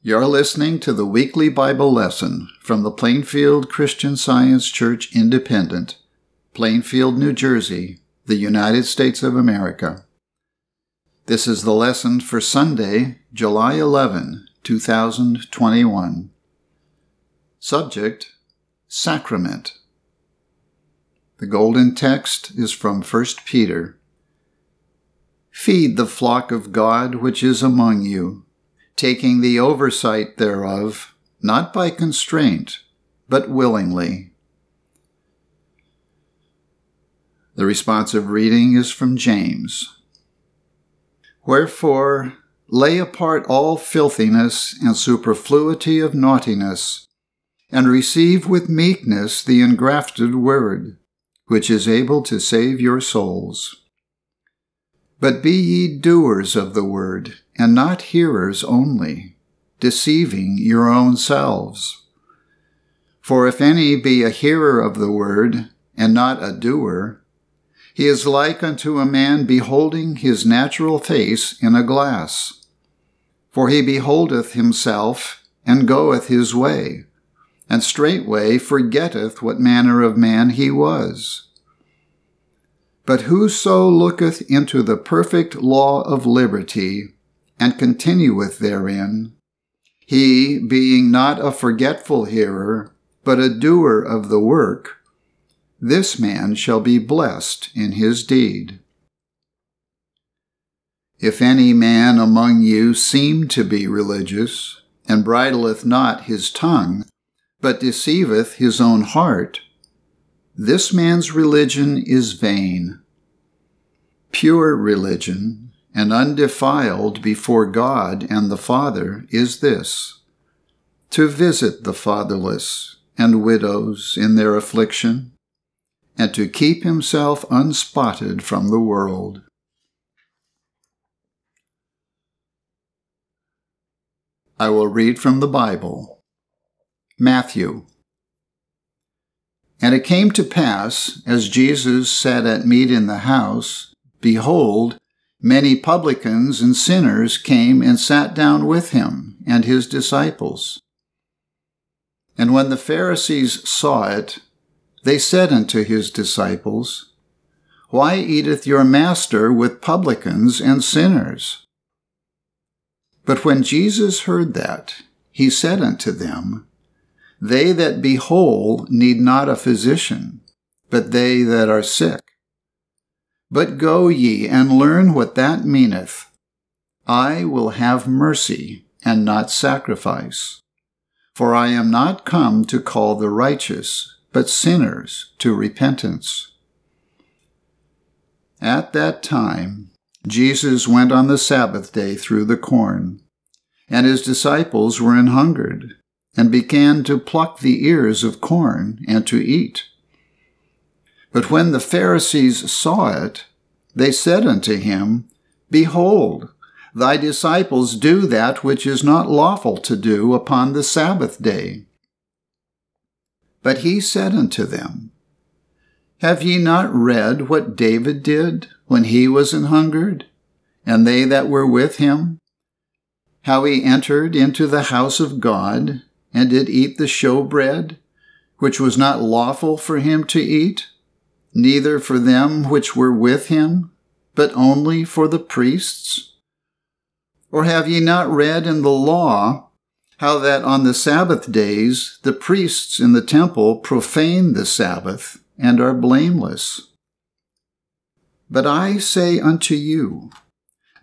You're listening to the weekly Bible lesson from the Plainfield Christian Science Church Independent, Plainfield, New Jersey, the United States of America. This is the lesson for Sunday, July 11, 2021. Subject Sacrament. The golden text is from 1 Peter. Feed the flock of God which is among you taking the oversight thereof, not by constraint, but willingly. The responsive reading is from James. Wherefore, lay apart all filthiness and superfluity of naughtiness, and receive with meekness the engrafted word, which is able to save your souls. But be ye doers of the word, and not hearers only, deceiving your own selves. For if any be a hearer of the word, and not a doer, he is like unto a man beholding his natural face in a glass. For he beholdeth himself, and goeth his way, and straightway forgetteth what manner of man he was. But whoso looketh into the perfect law of liberty, and continueth therein, he, being not a forgetful hearer, but a doer of the work, this man shall be blessed in his deed. If any man among you seem to be religious, and bridleth not his tongue, but deceiveth his own heart, this man's religion is vain. Pure religion and undefiled before God and the Father is this to visit the fatherless and widows in their affliction, and to keep himself unspotted from the world. I will read from the Bible. Matthew and it came to pass, as Jesus sat at meat in the house, behold, many publicans and sinners came and sat down with him and his disciples. And when the Pharisees saw it, they said unto his disciples, Why eateth your master with publicans and sinners? But when Jesus heard that, he said unto them, they that be whole need not a physician, but they that are sick. But go ye and learn what that meaneth. I will have mercy and not sacrifice. For I am not come to call the righteous, but sinners to repentance. At that time, Jesus went on the Sabbath day through the corn, and his disciples were an hungered and began to pluck the ears of corn and to eat. But when the Pharisees saw it, they said unto him, Behold, thy disciples do that which is not lawful to do upon the Sabbath day. But he said unto them, Have ye not read what David did when he was an hungered, and they that were with him? How he entered into the house of God and did eat the showbread, which was not lawful for him to eat, neither for them which were with him, but only for the priests? Or have ye not read in the law how that on the Sabbath days the priests in the temple profane the Sabbath and are blameless? But I say unto you,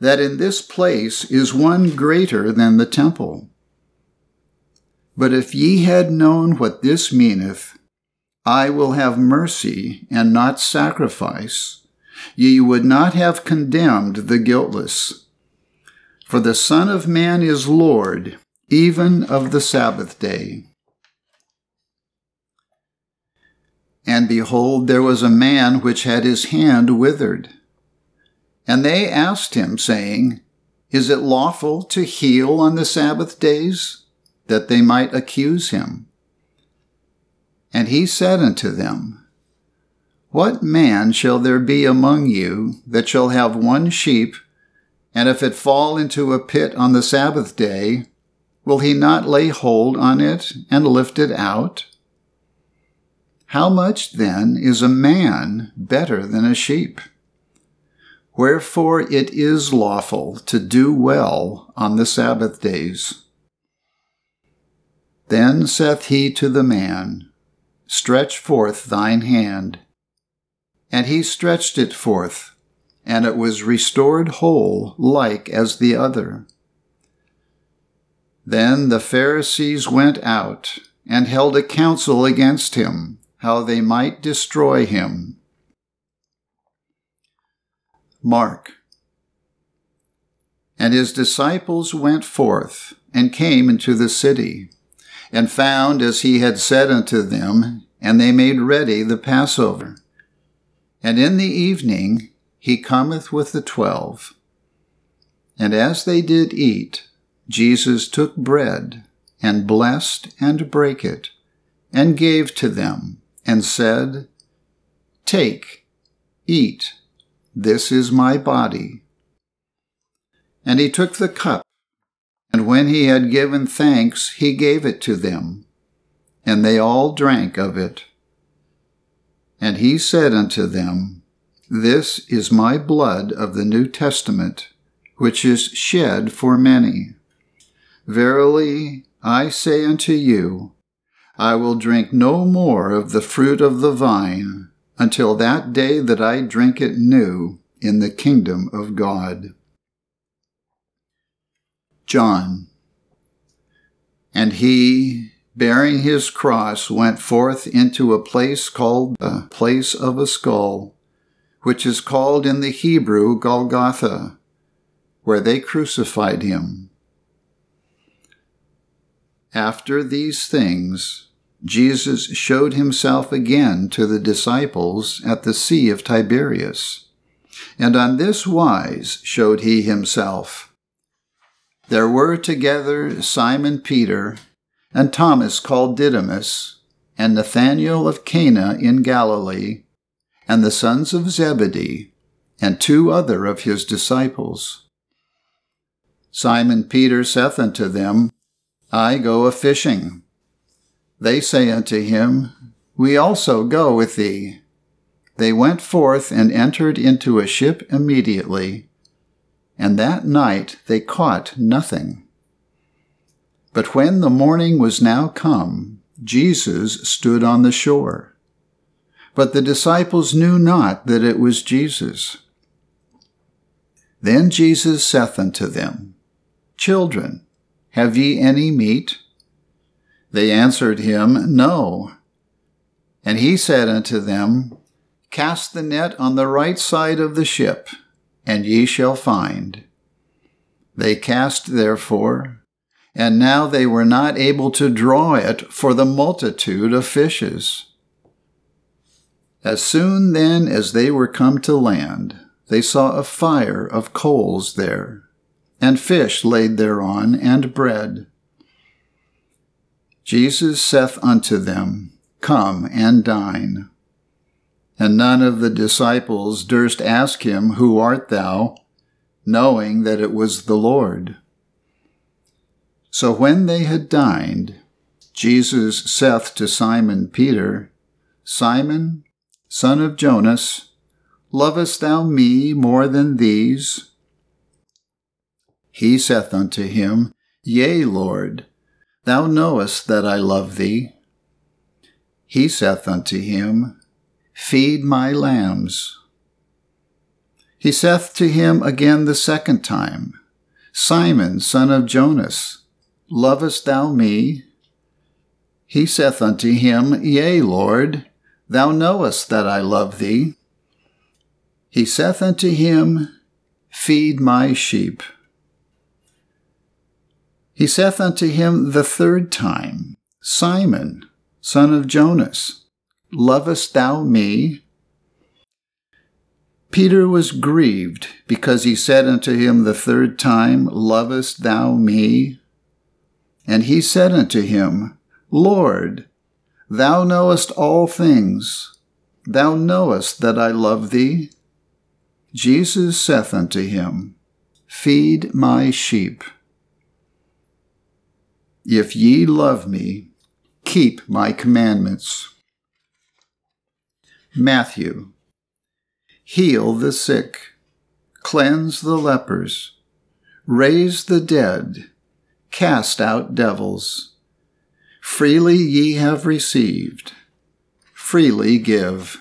that in this place is one greater than the temple. But if ye had known what this meaneth, I will have mercy and not sacrifice, ye would not have condemned the guiltless. For the Son of Man is Lord, even of the Sabbath day. And behold, there was a man which had his hand withered. And they asked him, saying, Is it lawful to heal on the Sabbath days? That they might accuse him. And he said unto them, What man shall there be among you that shall have one sheep, and if it fall into a pit on the Sabbath day, will he not lay hold on it and lift it out? How much then is a man better than a sheep? Wherefore it is lawful to do well on the Sabbath days. Then saith he to the man, Stretch forth thine hand. And he stretched it forth, and it was restored whole, like as the other. Then the Pharisees went out and held a council against him, how they might destroy him. Mark. And his disciples went forth and came into the city, and found as he had said unto them, and they made ready the Passover. And in the evening he cometh with the twelve. And as they did eat, Jesus took bread, and blessed and brake it, and gave to them, and said, Take, eat, this is my body. And he took the cup, and when he had given thanks, he gave it to them, and they all drank of it. And he said unto them, This is my blood of the New Testament, which is shed for many. Verily, I say unto you, I will drink no more of the fruit of the vine until that day that I drink it new in the kingdom of God. John. And he, bearing his cross, went forth into a place called the place of a skull, which is called in the Hebrew Golgotha, where they crucified him after these things, Jesus showed himself again to the disciples at the Sea of Tiberias. And on this wise showed he himself. There were together Simon Peter, and Thomas called Didymus, and Nathanael of Cana in Galilee, and the sons of Zebedee, and two other of his disciples. Simon Peter saith unto them, I go a fishing. They say unto him, We also go with thee. They went forth and entered into a ship immediately, and that night they caught nothing. But when the morning was now come, Jesus stood on the shore. But the disciples knew not that it was Jesus. Then Jesus saith unto them, Children, have ye any meat? They answered him, No. And he said unto them, Cast the net on the right side of the ship, and ye shall find. They cast therefore, and now they were not able to draw it for the multitude of fishes. As soon then as they were come to land, they saw a fire of coals there and fish laid thereon, and bread. Jesus saith unto them, Come and dine. And none of the disciples durst ask him, Who art thou? knowing that it was the Lord. So when they had dined, Jesus saith to Simon Peter, Simon, son of Jonas, lovest thou me more than these? He saith unto him, Yea, Lord, thou knowest that I love thee. He saith unto him, Feed my lambs. He saith to him again the second time, Simon, son of Jonas, lovest thou me? He saith unto him, Yea, Lord, thou knowest that I love thee. He saith unto him, Feed my sheep. He saith unto him the third time, Simon, son of Jonas, lovest thou me? Peter was grieved because he said unto him the third time, Lovest thou me? And he said unto him, Lord, thou knowest all things. Thou knowest that I love thee. Jesus saith unto him, Feed my sheep. If ye love me, keep my commandments. Matthew. Heal the sick, cleanse the lepers, raise the dead, cast out devils. Freely ye have received, freely give.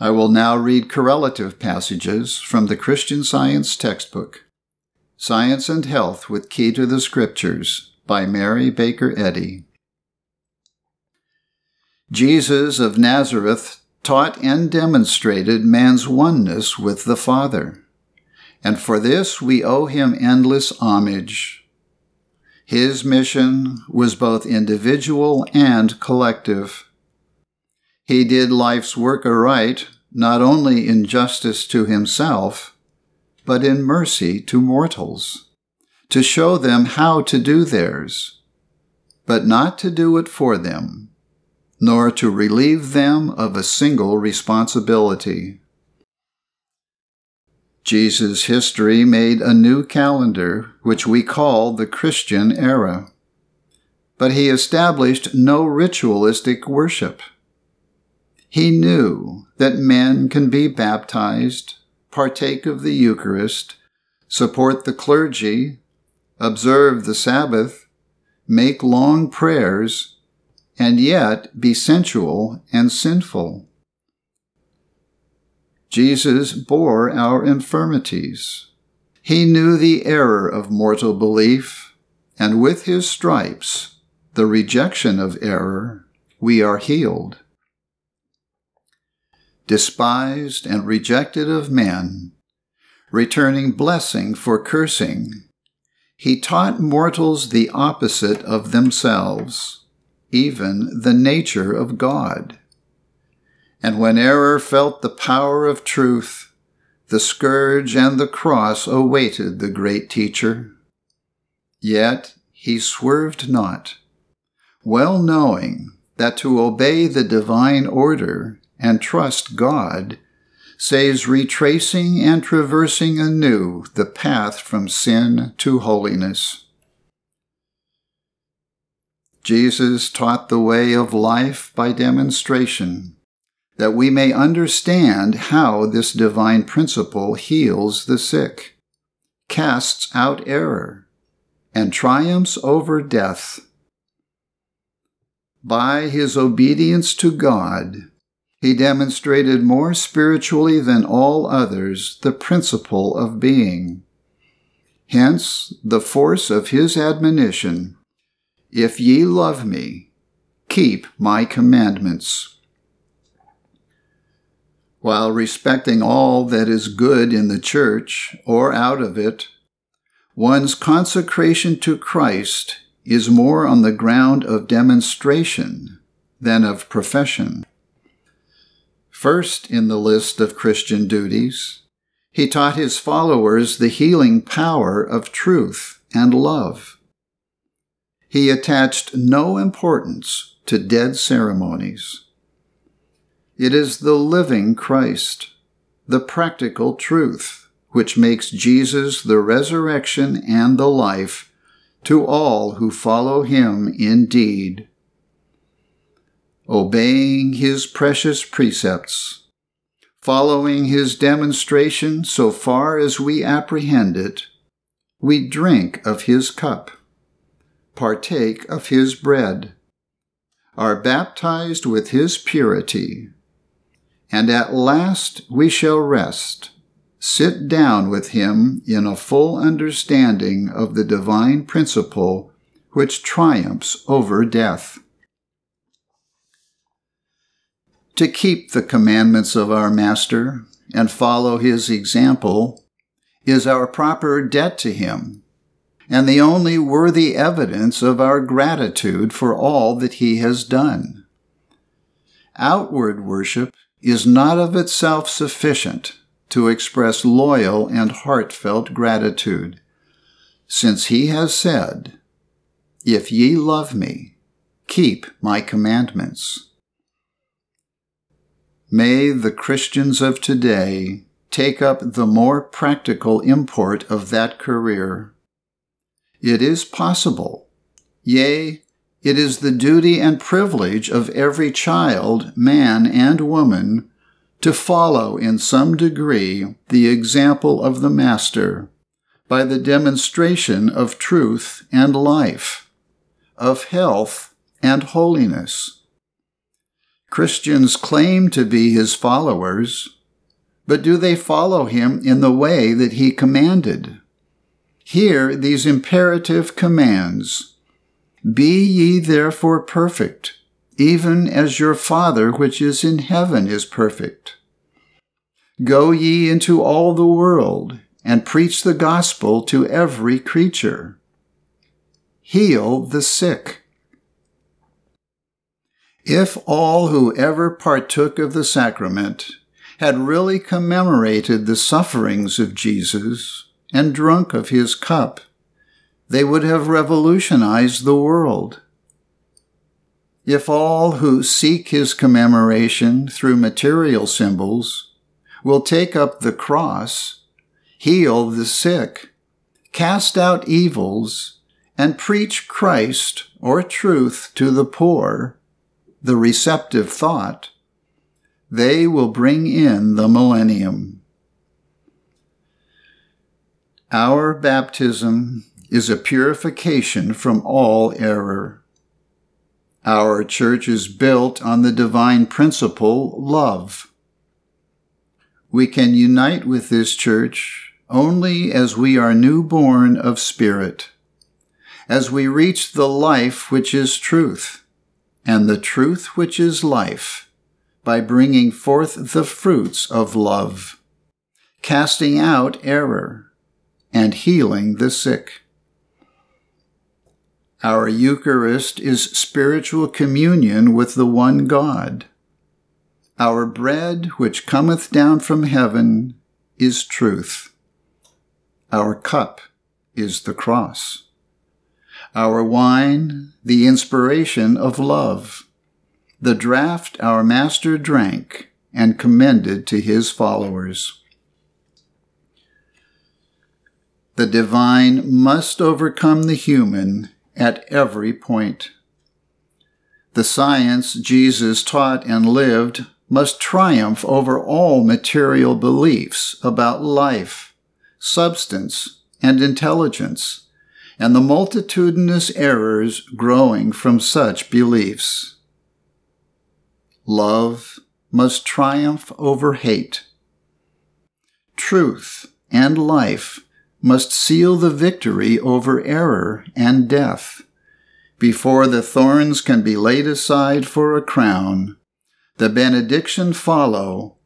I will now read correlative passages from the Christian Science textbook, Science and Health with Key to the Scriptures by Mary Baker Eddy. Jesus of Nazareth taught and demonstrated man's oneness with the Father, and for this we owe him endless homage. His mission was both individual and collective. He did life's work aright, not only in justice to himself, but in mercy to mortals, to show them how to do theirs, but not to do it for them, nor to relieve them of a single responsibility. Jesus' history made a new calendar, which we call the Christian era. But he established no ritualistic worship. He knew that men can be baptized, partake of the Eucharist, support the clergy, observe the Sabbath, make long prayers, and yet be sensual and sinful. Jesus bore our infirmities. He knew the error of mortal belief, and with his stripes, the rejection of error, we are healed despised and rejected of men, returning blessing for cursing. He taught mortals the opposite of themselves, even the nature of God. And when error felt the power of truth, the scourge and the cross awaited the great teacher. Yet he swerved not, well knowing that to obey the divine order and trust God saves retracing and traversing anew the path from sin to holiness. Jesus taught the way of life by demonstration, that we may understand how this divine principle heals the sick, casts out error, and triumphs over death. By his obedience to God, he demonstrated more spiritually than all others the principle of being. Hence, the force of his admonition If ye love me, keep my commandments. While respecting all that is good in the church or out of it, one's consecration to Christ is more on the ground of demonstration than of profession. First in the list of Christian duties, he taught his followers the healing power of truth and love. He attached no importance to dead ceremonies. It is the living Christ, the practical truth, which makes Jesus the resurrection and the life to all who follow him indeed obeying his precious precepts, following his demonstration so far as we apprehend it, we drink of his cup, partake of his bread, are baptized with his purity, and at last we shall rest, sit down with him in a full understanding of the divine principle which triumphs over death. To keep the commandments of our Master and follow his example is our proper debt to him and the only worthy evidence of our gratitude for all that he has done. Outward worship is not of itself sufficient to express loyal and heartfelt gratitude, since he has said, If ye love me, keep my commandments. May the Christians of today take up the more practical import of that career. It is possible, yea, it is the duty and privilege of every child, man, and woman to follow in some degree the example of the Master by the demonstration of truth and life, of health and holiness. Christians claim to be his followers, but do they follow him in the way that he commanded? Hear these imperative commands Be ye therefore perfect, even as your Father which is in heaven is perfect. Go ye into all the world and preach the gospel to every creature. Heal the sick. If all who ever partook of the sacrament had really commemorated the sufferings of Jesus and drunk of his cup, they would have revolutionized the world. If all who seek his commemoration through material symbols will take up the cross, heal the sick, cast out evils, and preach Christ or truth to the poor, the receptive thought, they will bring in the millennium. Our baptism is a purification from all error. Our church is built on the divine principle, love. We can unite with this church only as we are newborn of spirit, as we reach the life which is truth, and the truth which is life by bringing forth the fruits of love, casting out error, and healing the sick. Our Eucharist is spiritual communion with the one God. Our bread, which cometh down from heaven, is truth. Our cup is the cross. Our wine, the inspiration of love the draught our Master drank and commended to his followers. The divine must overcome the human at every point. The science Jesus taught and lived must triumph over all material beliefs about life, substance, and intelligence, and the multitudinous errors growing from such beliefs. Love must triumph over hate. Truth and life must seal the victory over error and death. Before the thorns can be laid aside for a crown, the benediction follow,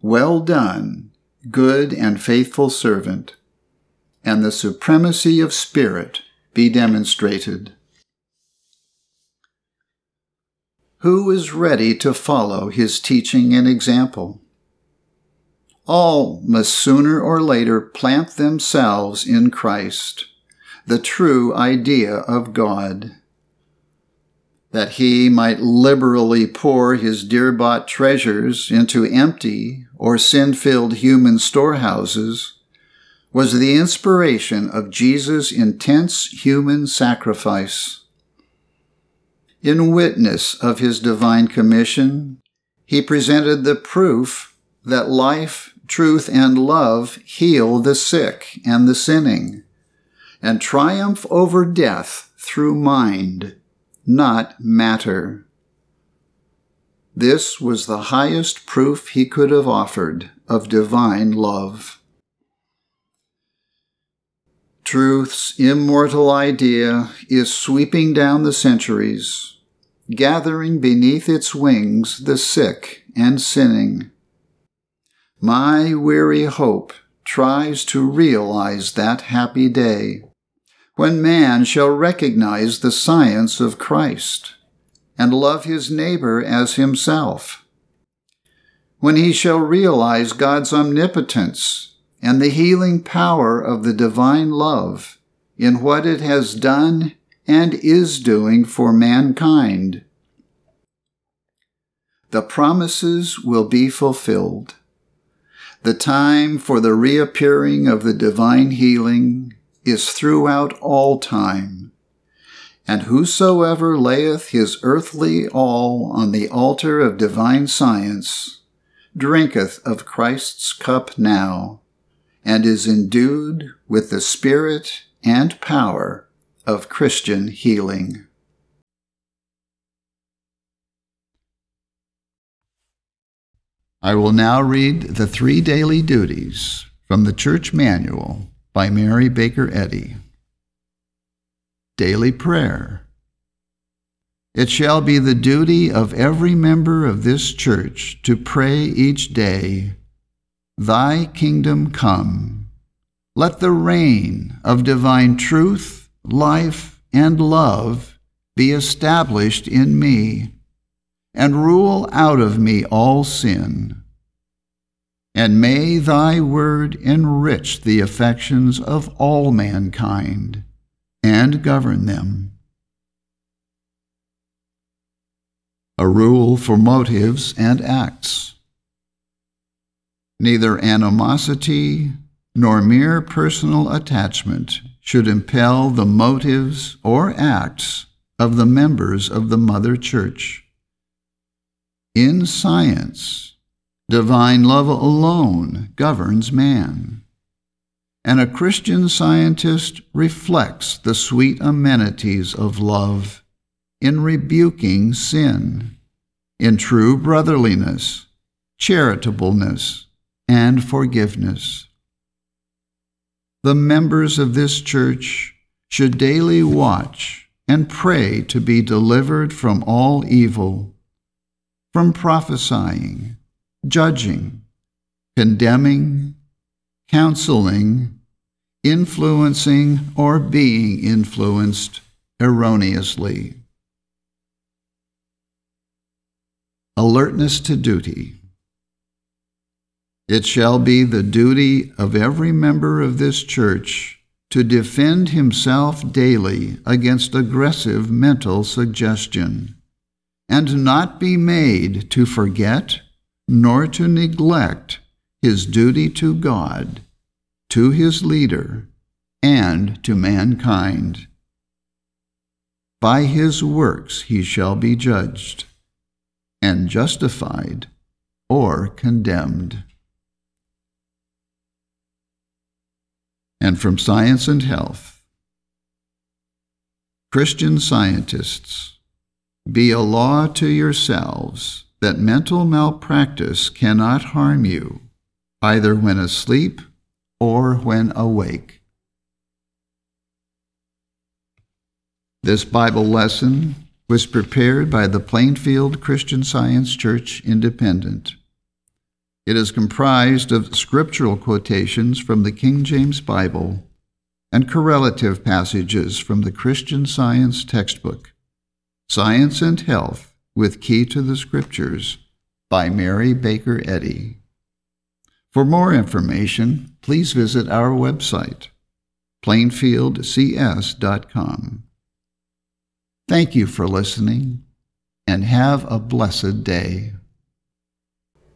Well done, good and faithful servant, and the supremacy of spirit be demonstrated. who is ready to follow his teaching and example. All must sooner or later plant themselves in Christ, the true idea of God. That he might liberally pour his dear bought treasures into empty or sin filled human storehouses was the inspiration of Jesus' intense human sacrifice. In witness of his divine commission, he presented the proof that life, truth, and love heal the sick and the sinning, and triumph over death through mind, not matter. This was the highest proof he could have offered of divine love. Truth's immortal idea is sweeping down the centuries gathering beneath its wings the sick and sinning. My weary hope tries to realize that happy day when man shall recognize the science of Christ and love his neighbor as himself. When he shall realize God's omnipotence and the healing power of the divine love in what it has done and is doing for mankind. The promises will be fulfilled. The time for the reappearing of the divine healing is throughout all time. And whosoever layeth his earthly all on the altar of divine science drinketh of Christ's cup now, and is endued with the spirit and power of Christian healing. I will now read the three daily duties from the Church Manual by Mary Baker Eddy. Daily Prayer. It shall be the duty of every member of this church to pray each day, Thy kingdom come. Let the reign of divine truth, life, and love be established in me and rule out of me all sin. And may thy word enrich the affections of all mankind and govern them. A rule for motives and acts. Neither animosity nor mere personal attachment should impel the motives or acts of the members of the Mother Church. In science, divine love alone governs man. And a Christian scientist reflects the sweet amenities of love in rebuking sin, in true brotherliness, charitableness, and forgiveness. The members of this church should daily watch and pray to be delivered from all evil from prophesying, judging, condemning, counseling, influencing, or being influenced erroneously. Alertness to duty. It shall be the duty of every member of this church to defend himself daily against aggressive mental suggestion and not be made to forget nor to neglect his duty to God, to his leader, and to mankind. By his works he shall be judged, and justified or condemned. And from Science and Health Christian scientists be a law to yourselves that mental malpractice cannot harm you, either when asleep or when awake. This Bible lesson was prepared by the Plainfield Christian Science Church Independent. It is comprised of scriptural quotations from the King James Bible and correlative passages from the Christian Science textbook. Science and Health with Key to the Scriptures by Mary Baker Eddy. For more information, please visit our website, plainfieldcs.com. Thank you for listening and have a blessed day.